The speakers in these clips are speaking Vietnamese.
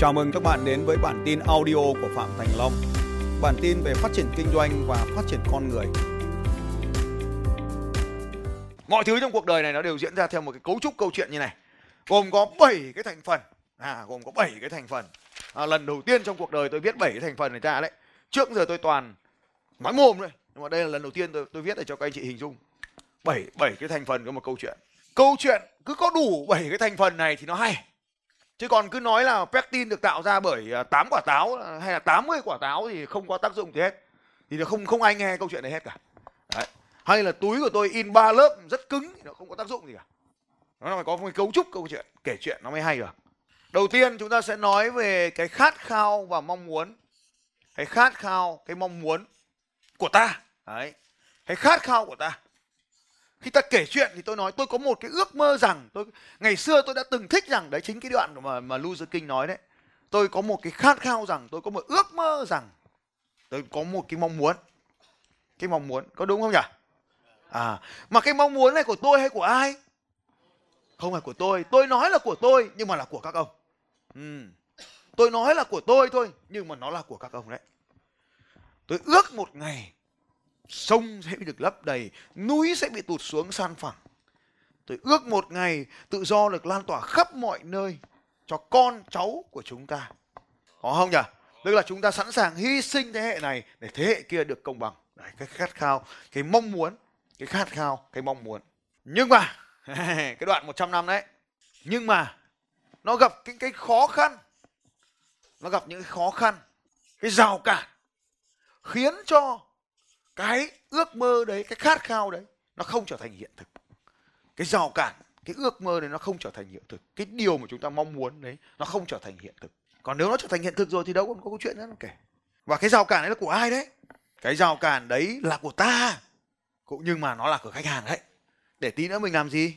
Chào mừng các bạn đến với bản tin audio của Phạm Thành Long. Bản tin về phát triển kinh doanh và phát triển con người. Mọi thứ trong cuộc đời này nó đều diễn ra theo một cái cấu trúc câu chuyện như này. Gồm có 7 cái thành phần. À gồm có 7 cái thành phần. À, lần đầu tiên trong cuộc đời tôi viết 7 cái thành phần này ra đấy. Trước giờ tôi toàn nói mồm thôi. Nhưng mà đây là lần đầu tiên tôi tôi viết để cho các anh chị hình dung. 7 7 cái thành phần của một câu chuyện. Câu chuyện cứ có đủ 7 cái thành phần này thì nó hay chứ còn cứ nói là pectin được tạo ra bởi à, 8 quả táo à, hay là 80 quả táo thì không có tác dụng gì hết. Thì nó không không ai nghe câu chuyện này hết cả. Đấy. hay là túi của tôi in ba lớp rất cứng thì nó không có tác dụng gì cả. Nó phải có một cấu trúc câu chuyện, kể chuyện nó mới hay được. Đầu tiên chúng ta sẽ nói về cái khát khao và mong muốn. Cái khát khao, cái mong muốn của ta. Đấy. Cái khát khao của ta khi ta kể chuyện thì tôi nói, tôi có một cái ước mơ rằng tôi, ngày xưa tôi đã từng thích rằng, đấy chính cái đoạn mà mà Luther King nói đấy. Tôi có một cái khát khao rằng, tôi có một ước mơ rằng tôi có một cái mong muốn. Cái mong muốn, có đúng không nhỉ? À mà cái mong muốn này của tôi hay của ai? Không phải của tôi tôi nói là của tôi, nhưng mà là của các ông. Ừ. tôi nói là của tôi thôi, nhưng mà nó là của các ông đấy. Tôi ước một ngày sông sẽ bị được lấp đầy, núi sẽ bị tụt xuống san phẳng. Tôi ước một ngày tự do được lan tỏa khắp mọi nơi cho con cháu của chúng ta. Có không nhỉ? Tức là chúng ta sẵn sàng hy sinh thế hệ này để thế hệ kia được công bằng. Đấy, cái khát khao, cái mong muốn, cái khát khao, cái mong muốn. Nhưng mà, cái đoạn 100 năm đấy, nhưng mà nó gặp cái, cái khó khăn, nó gặp những cái khó khăn, cái rào cản khiến cho cái ước mơ đấy cái khát khao đấy nó không trở thành hiện thực. Cái rào cản cái ước mơ đấy nó không trở thành hiện thực. Cái điều mà chúng ta mong muốn đấy nó không trở thành hiện thực. Còn nếu nó trở thành hiện thực rồi thì đâu còn có câu chuyện nữa kể. Và cái rào cản đấy là của ai đấy? Cái rào cản đấy là của ta cũng nhưng mà nó là của khách hàng đấy. Để tí nữa mình làm gì?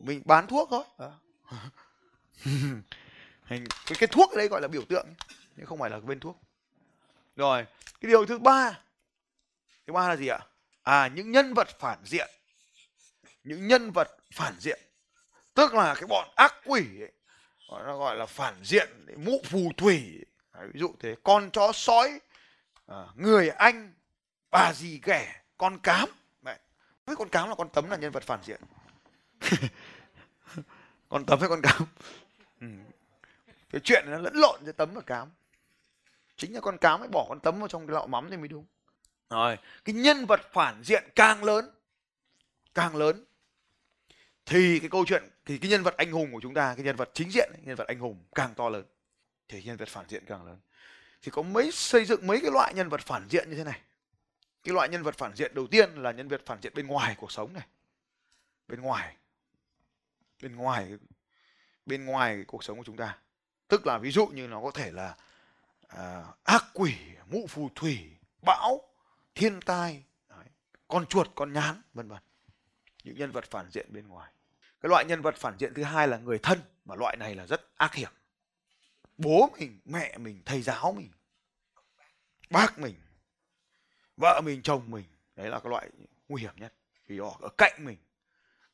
Mình bán thuốc thôi. À. cái, cái thuốc ở đây gọi là biểu tượng nhưng không phải là bên thuốc rồi, cái điều thứ ba. Thứ ba là gì ạ? À những nhân vật phản diện. Những nhân vật phản diện. Tức là cái bọn ác quỷ ấy, gọi nó gọi là phản diện mụ phù thủy Đấy, ví dụ thế con chó sói à, người anh bà gì ghẻ con cám Đấy. với con cám là con tấm là nhân vật phản diện con tấm với con cám ừ. cái chuyện nó lẫn lộn giữa tấm và cám chính là con cá mới bỏ con tấm vào trong cái lọ mắm thì mới đúng. Rồi. Cái nhân vật phản diện càng lớn càng lớn thì cái câu chuyện thì cái nhân vật anh hùng của chúng ta cái nhân vật chính diện nhân vật anh hùng càng to lớn thì nhân vật phản diện càng lớn. Thì có mấy xây dựng mấy cái loại nhân vật phản diện như thế này. Cái loại nhân vật phản diện đầu tiên là nhân vật phản diện bên ngoài cuộc sống này. Bên ngoài bên ngoài bên ngoài cuộc sống của chúng ta. Tức là ví dụ như nó có thể là à, ác quỷ mụ phù thủy bão thiên tai đấy, con chuột con nhán vân vân. Những nhân vật phản diện bên ngoài. Cái loại nhân vật phản diện thứ hai là người thân mà loại này là rất ác hiểm. Bố mình mẹ mình thầy giáo mình bác mình vợ mình chồng mình đấy là cái loại nguy hiểm nhất. Vì họ ở cạnh mình.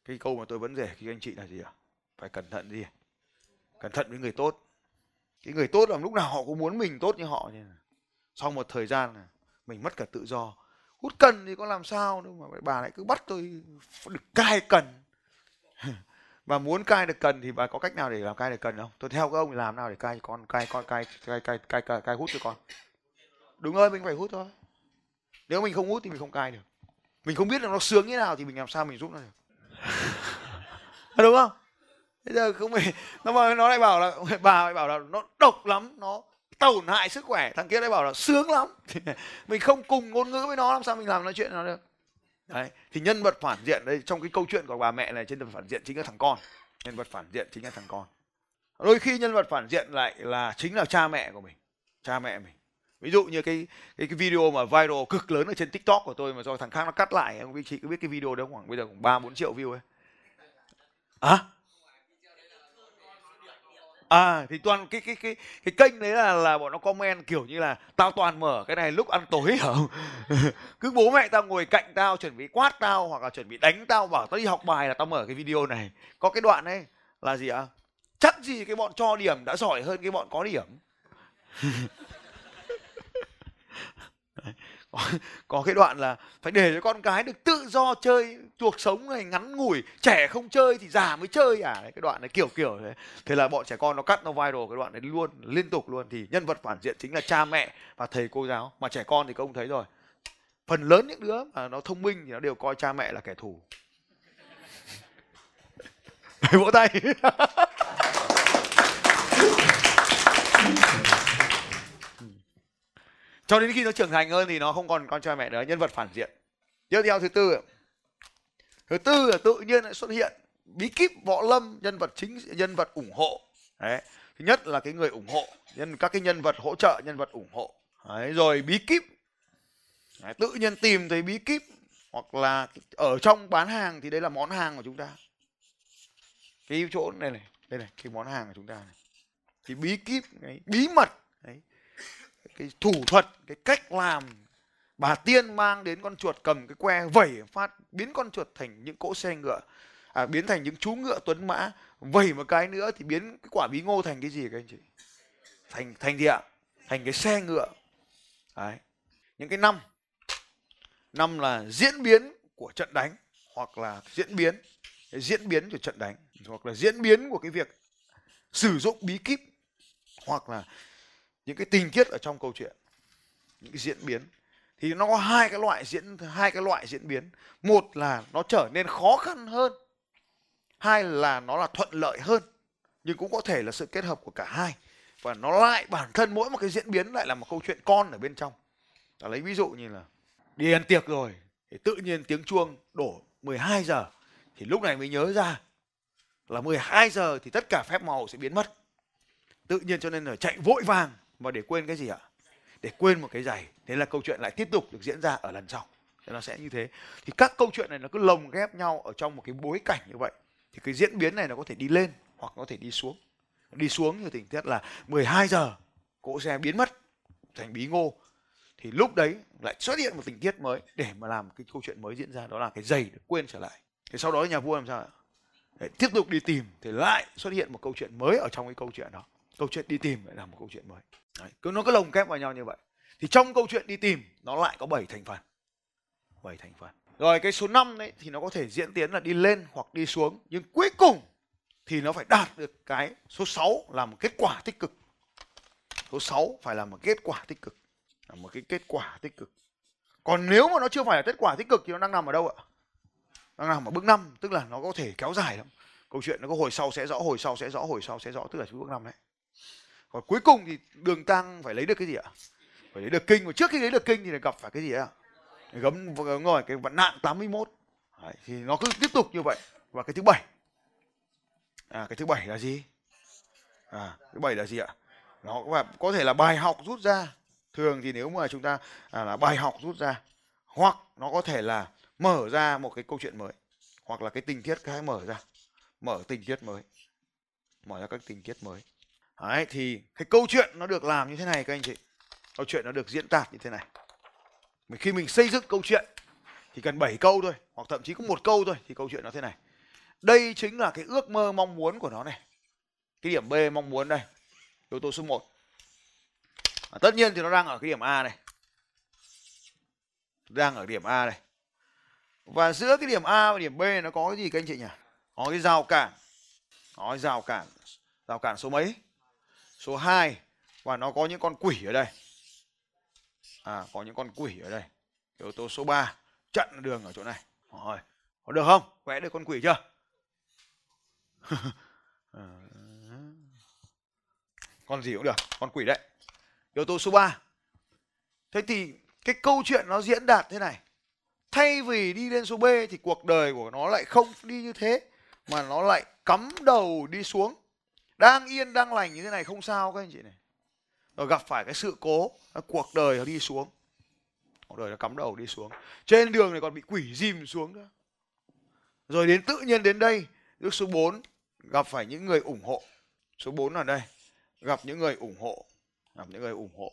Cái câu mà tôi vẫn rể khi anh chị là gì ạ? Phải cẩn thận gì cẩn thận với người tốt cái người tốt là lúc nào họ cũng muốn mình tốt như họ như sau một thời gian là mình mất cả tự do. Hút cần thì có làm sao đâu mà bà lại cứ bắt tôi được cai cần. Và muốn cai được cần thì bà có cách nào để làm cai được cần không? Tôi theo các ông làm nào để cai con cai con cai cai cai cai cai, cai hút cho con. Đúng rồi mình phải hút thôi. Nếu mình không hút thì mình không cai được. Mình không biết là nó sướng như nào thì mình làm sao mình giúp nó được. Đúng không? Bây giờ không phải nó mà nó lại bảo là bà lại bảo là nó độc lắm nó tổn hại sức khỏe. Thằng kia lại bảo là sướng lắm. Mình không cùng ngôn ngữ với nó làm sao mình làm nói chuyện nó được? Đấy thì nhân vật phản diện đây trong cái câu chuyện của bà mẹ này trên phản diện chính là thằng con. Nhân vật phản diện chính là thằng con. Đôi khi nhân vật phản diện lại là chính là cha mẹ của mình. Cha mẹ mình. Ví dụ như cái cái, cái video mà viral cực lớn ở trên tiktok của tôi mà do thằng khác nó cắt lại em chị có biết cái video đó khoảng bây giờ khoảng ba bốn triệu view ấy. À à thì toàn cái cái cái cái kênh đấy là là bọn nó comment kiểu như là tao toàn mở cái này lúc ăn tối hả cứ bố mẹ tao ngồi cạnh tao chuẩn bị quát tao hoặc là chuẩn bị đánh tao, bảo tao đi học bài là tao mở cái video này. Có cái đoạn đấy là gì ạ? Chắc gì cái bọn cho điểm đã giỏi hơn cái bọn có điểm? có, cái đoạn là phải để cho con cái được tự do chơi cuộc sống này ngắn ngủi trẻ không chơi thì già mới chơi. À đấy, cái đoạn này kiểu kiểu thế. Thế là bọn trẻ con nó cắt nó viral cái đoạn đấy luôn liên tục luôn. Thì nhân vật phản diện chính là cha mẹ và thầy cô giáo. Mà trẻ con thì các ông thấy rồi. Phần lớn những đứa mà nó thông minh thì nó đều coi cha mẹ là kẻ thù. Vỗ tay. cho đến khi nó trưởng thành hơn thì nó không còn con trai mẹ nữa nhân vật phản diện. Tiếp theo thứ tư. Thứ tư là tự nhiên lại xuất hiện. Bí kíp võ lâm nhân vật chính nhân vật ủng hộ. Đấy. Thứ nhất là cái người ủng hộ nhân các cái nhân vật hỗ trợ nhân vật ủng hộ. Đấy, rồi bí kíp. Đấy, tự nhiên tìm thấy bí kíp hoặc là ở trong bán hàng thì đây là món hàng của chúng ta. Cái chỗ này này đây này cái món hàng của chúng ta này. Thì bí kíp cái bí mật đấy cái thủ thuật cái cách làm. Bà tiên mang đến con chuột cầm cái que vẩy phát biến con chuột thành những cỗ xe ngựa à, biến thành những chú ngựa tuấn mã vẩy một cái nữa thì biến cái quả bí ngô thành cái gì các anh chị? Thành thành gì ạ? Thành cái xe ngựa. Đấy. những cái năm. Năm là diễn biến của trận đánh hoặc là diễn biến diễn biến của trận đánh hoặc là diễn biến của cái việc sử dụng bí kíp hoặc là những cái tình tiết ở trong câu chuyện, những cái diễn biến, thì nó có hai cái loại diễn, hai cái loại diễn biến. Một là nó trở nên khó khăn hơn, hai là nó là thuận lợi hơn, nhưng cũng có thể là sự kết hợp của cả hai. Và nó lại, bản thân mỗi một cái diễn biến lại là một câu chuyện con ở bên trong. Ta lấy ví dụ như là, đi ăn tiệc rồi, thì tự nhiên tiếng chuông đổ 12 giờ, thì lúc này mới nhớ ra là 12 giờ thì tất cả phép màu sẽ biến mất. Tự nhiên cho nên là chạy vội vàng và để quên cái gì ạ? Để quên một cái giày. Thế là câu chuyện lại tiếp tục được diễn ra ở lần sau. Thế nó sẽ như thế. Thì các câu chuyện này nó cứ lồng ghép nhau ở trong một cái bối cảnh như vậy. Thì cái diễn biến này nó có thể đi lên hoặc có thể đi xuống. Đi xuống như tình tiết là 12 giờ, cỗ xe biến mất, thành bí ngô. Thì lúc đấy lại xuất hiện một tình tiết mới để mà làm cái câu chuyện mới diễn ra, đó là cái giày được quên trở lại. Thì sau đó nhà vua làm sao ạ? Để tiếp tục đi tìm, thì lại xuất hiện một câu chuyện mới ở trong cái câu chuyện đó. Câu chuyện đi tìm lại là một câu chuyện mới. Đấy, cứ nó cứ lồng kép vào nhau như vậy. Thì trong câu chuyện đi tìm nó lại có 7 thành phần. 7 thành phần. Rồi cái số 5 đấy thì nó có thể diễn tiến là đi lên hoặc đi xuống nhưng cuối cùng thì nó phải đạt được cái số 6 là một kết quả tích cực. Số 6 phải là một kết quả tích cực. Là một cái kết quả tích cực. Còn nếu mà nó chưa phải là kết quả tích cực thì nó đang nằm ở đâu ạ? Đang nằm ở bước 5 tức là nó có thể kéo dài lắm. Câu chuyện nó có hồi sau sẽ rõ hồi sau sẽ rõ hồi sau sẽ rõ tức là bước 5 đấy còn cuối cùng thì đường tăng phải lấy được cái gì ạ? Phải lấy được kinh. Và trước khi lấy được kinh thì gặp phải cái gì ạ? Gấm ngồi cái vận nạn 81 Đấy, thì nó cứ tiếp tục như vậy. Và cái thứ bảy. À cái thứ bảy là gì? À thứ bảy là gì ạ? Nó có thể là bài học rút ra. Thường thì nếu mà chúng ta à, là bài học rút ra hoặc nó có thể là mở ra một cái câu chuyện mới hoặc là cái tình tiết cái mở ra mở tình tiết mới mở ra các tình tiết mới. Đấy, thì cái câu chuyện nó được làm như thế này các anh chị. Câu chuyện nó được diễn tả như thế này. Mình khi mình xây dựng câu chuyện thì cần 7 câu thôi hoặc thậm chí có một câu thôi thì câu chuyện nó thế này. Đây chính là cái ước mơ mong muốn của nó này. Cái điểm B mong muốn đây yếu tố số 1 à, tất nhiên thì nó đang ở cái điểm A này. Đang ở điểm A này. Và giữa cái điểm A và điểm B nó có cái gì các anh chị nhỉ? Có cái rào cản. Có cái rào cản rào cản số mấy? Số 2 và nó có những con quỷ ở đây. À có những con quỷ ở đây. Yếu tố số 3 chặn đường ở chỗ này. Rồi, có được không? Vẽ được con quỷ chưa? Con gì cũng được, con quỷ đấy. Yếu tố số 3 thế thì cái câu chuyện nó diễn đạt thế này. Thay vì đi lên số B thì cuộc đời của nó lại không đi như thế, mà nó lại cắm đầu đi xuống đang yên, đang lành như thế này không sao các anh chị này. Rồi gặp phải cái sự cố cuộc đời nó đi xuống. Cuộc đời nó cắm đầu đi xuống. Trên đường này còn bị quỷ dìm xuống nữa. Rồi đến tự nhiên đến đây nước số 4 gặp phải những người ủng hộ. Số 4 ở đây, gặp những người ủng hộ. Gặp những người ủng hộ.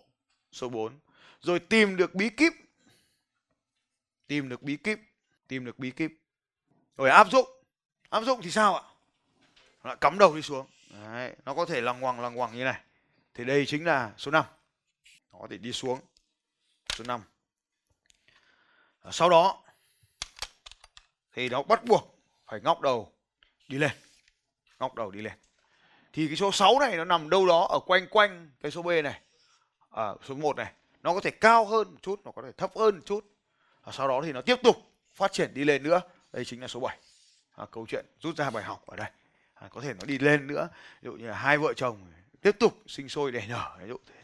Số 4 rồi tìm được bí kíp. Tìm được bí kíp, tìm được bí kíp. Rồi áp dụng. Áp dụng thì sao ạ? Lại cắm đầu đi xuống. Đấy, nó có thể lằng ngoằng lằng ngoằng như này. Thì đây chính là số 5 nó có thể đi xuống số 5 ờ, sau đó thì nó bắt buộc phải ngóc đầu đi lên. Ngóc đầu đi lên. Thì cái số 6 này nó nằm đâu đó ở quanh quanh cái số B này. À, số 1 này. Nó có thể cao hơn một chút nó có thể thấp hơn một chút. Và sau đó thì nó tiếp tục phát triển đi lên nữa. Đây chính là số 7 à, câu chuyện rút ra bài học ở đây à, có thể nó đi lên nữa. Ví dụ như là hai vợ chồng tiếp tục sinh sôi đẻ nở ví dụ thế.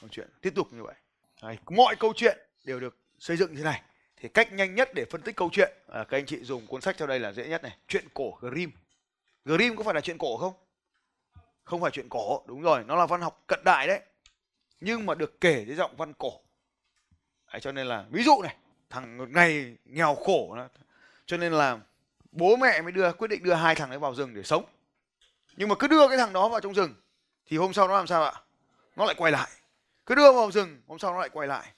Câu chuyện tiếp tục như vậy. À, mọi câu chuyện đều được xây dựng như thế này. Thì cách nhanh nhất để phân tích câu chuyện à, các anh chị dùng cuốn sách theo đây là dễ nhất này. Chuyện cổ Grimm. Grimm có phải là chuyện cổ không? Không phải chuyện cổ đúng rồi nó là văn học cận đại đấy. Nhưng mà được kể dưới giọng văn cổ. Đấy, cho nên là ví dụ này thằng một ngày nghèo khổ đó, cho nên là bố mẹ mới đưa quyết định đưa hai thằng ấy vào rừng để sống nhưng mà cứ đưa cái thằng đó vào trong rừng thì hôm sau nó làm sao ạ? Nó lại quay lại. Cứ đưa vào rừng hôm sau nó lại quay lại.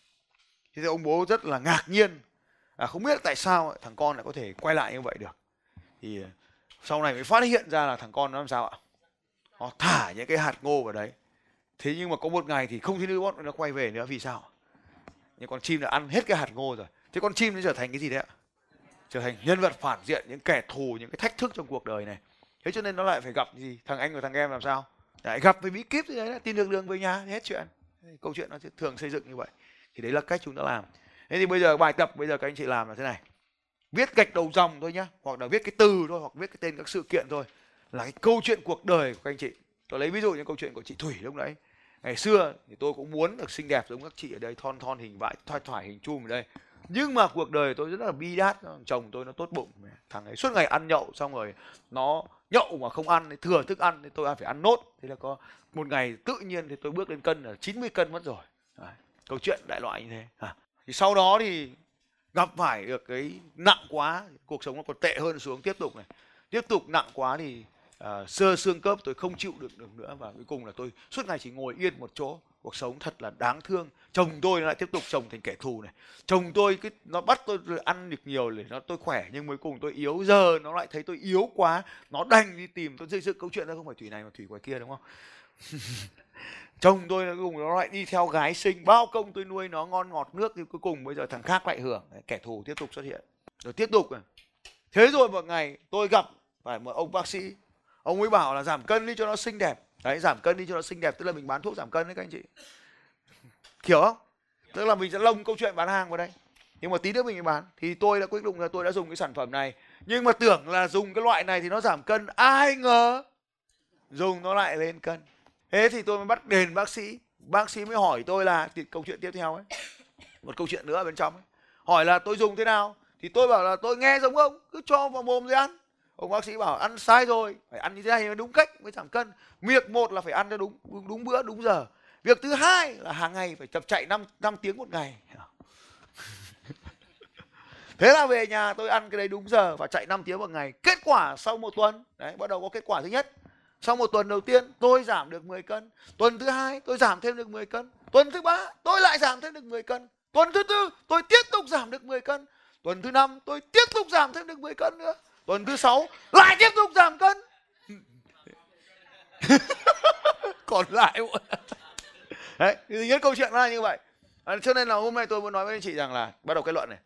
Thì ông bố rất là ngạc nhiên. À, không biết tại sao thằng con lại có thể quay lại như vậy được. Thì à, sau này mới phát hiện ra là thằng con nó làm sao ạ? Nó thả những cái hạt ngô vào đấy. Thế nhưng mà có một ngày thì không thấy nữa nó quay về nữa vì sao những con chim đã ăn hết cái hạt ngô rồi. Thế con chim nó trở thành cái gì đấy ạ? Trở thành nhân vật phản diện những kẻ thù những cái thách thức trong cuộc đời này thế cho nên nó lại phải gặp gì? Thằng anh và thằng em làm sao? Lại gặp với bí kíp thì đấy, tin được đường về nhà, hết chuyện. Câu chuyện nó thường xây dựng như vậy. Thì đấy là cách chúng ta làm. Thế thì bây giờ bài tập bây giờ các anh chị làm là thế này. Viết gạch đầu dòng thôi nhá, hoặc là viết cái từ thôi, hoặc viết cái tên các sự kiện thôi là cái câu chuyện cuộc đời của các anh chị. Tôi lấy ví dụ như câu chuyện của chị thủy lúc nãy. Ngày xưa thì tôi cũng muốn được xinh đẹp giống các chị ở đây, thon thon hình vải thoải thoải hình chum ở đây. Nhưng mà cuộc đời tôi rất là bi đát, chồng tôi nó tốt bụng. Thằng ấy suốt ngày ăn nhậu xong rồi nó nhậu mà không ăn thừa thức ăn thì tôi phải ăn nốt. Thế là có một ngày tự nhiên thì tôi bước lên cân là 90 cân mất rồi. Đấy, câu chuyện đại loại như thế. À. thì sau đó thì gặp phải được cái nặng quá cuộc sống nó còn tệ hơn xuống. Tiếp tục này tiếp tục nặng quá thì uh, sơ xương khớp tôi không chịu được được nữa. Và cuối cùng là tôi suốt ngày chỉ ngồi yên một chỗ cuộc sống thật là đáng thương. Chồng tôi lại tiếp tục chồng thành kẻ thù này. Chồng tôi cái nó bắt tôi ăn được nhiều để nó, tôi khỏe nhưng cuối cùng tôi yếu. Giờ nó lại thấy tôi yếu quá. Nó đành đi tìm, tôi xây dựng câu chuyện đó không phải thủy này mà thủy ngoài kia, đúng không? Chồng tôi cuối cùng nó lại đi theo gái sinh bao công tôi nuôi nó ngon ngọt nước thì cuối cùng bây giờ thằng khác lại hưởng. Kẻ thù tiếp tục xuất hiện. Rồi tiếp tục thế rồi một ngày tôi gặp phải một ông bác sĩ. Ông ấy bảo là giảm cân đi cho nó xinh đẹp đấy, giảm cân đi cho nó xinh đẹp, tức là mình bán thuốc giảm cân đấy các anh chị. Hiểu không? Tức là mình sẽ lồng câu chuyện bán hàng vào đây. Nhưng mà tí nữa mình bán. Thì tôi đã quyết định là tôi đã dùng cái sản phẩm này. Nhưng mà tưởng là dùng cái loại này thì nó giảm cân. Ai ngờ dùng nó lại lên cân. Thế thì tôi mới bắt đền bác sĩ. Bác sĩ mới hỏi tôi là, thì câu chuyện tiếp theo ấy. Một câu chuyện nữa ở bên trong ấy. hỏi là tôi dùng thế nào? Thì tôi bảo là tôi nghe giống ông, cứ cho vào mồm rồi ăn ông bác sĩ bảo ăn sai rồi phải ăn như thế này mới đúng cách mới giảm cân. Việc một là phải ăn cho đúng đúng bữa đúng giờ. Việc thứ hai là hàng ngày phải tập chạy 5, 5 tiếng một ngày. Thế là về nhà tôi ăn cái đấy đúng giờ và chạy 5 tiếng một ngày. Kết quả sau một tuần đấy bắt đầu có kết quả thứ nhất. Sau một tuần đầu tiên tôi giảm được 10 cân. Tuần thứ hai tôi giảm thêm được 10 cân. Tuần thứ ba tôi lại giảm thêm được 10 cân. Tuần thứ tư tôi tiếp tục giảm được 10 cân. Tuần thứ năm tôi tiếp tục giảm thêm được 10 cân nữa tuần thứ sáu. Lại tiếp tục giảm cân. Còn lại đấy thứ nhất câu chuyện là như vậy. À, cho nên là hôm nay tôi muốn nói với anh chị rằng là bắt đầu kết luận này.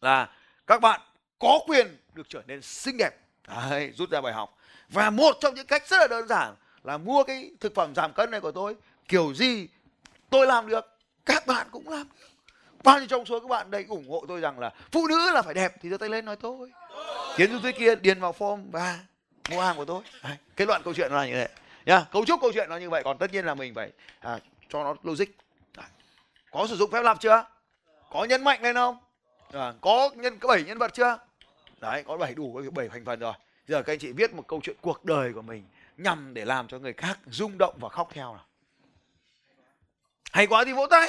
Là các bạn có quyền được trở nên xinh đẹp. Đấy, rút ra bài học. Và một trong những cách rất là đơn giản là mua cái thực phẩm giảm cân này của tôi. Kiểu gì tôi làm được các bạn cũng làm được. Bao nhiêu trong số các bạn đây ủng hộ tôi rằng là phụ nữ là phải đẹp thì giơ tay lên nói tôi kiến xuống dưới kia điền vào form và mua hàng của tôi. Đấy, kết luận câu chuyện là như thế. Nha cấu trúc câu chuyện nó như vậy còn tất nhiên là mình phải à, cho nó logic. Đấy. có sử dụng phép lặp chưa? Có nhân mạnh lên không? À, có nhân có bảy nhân vật chưa? Đấy có bảy đủ bảy thành phần rồi. Giờ các anh chị viết một câu chuyện cuộc đời của mình nhằm để làm cho người khác rung động và khóc theo nào. Hay quá thì vỗ tay!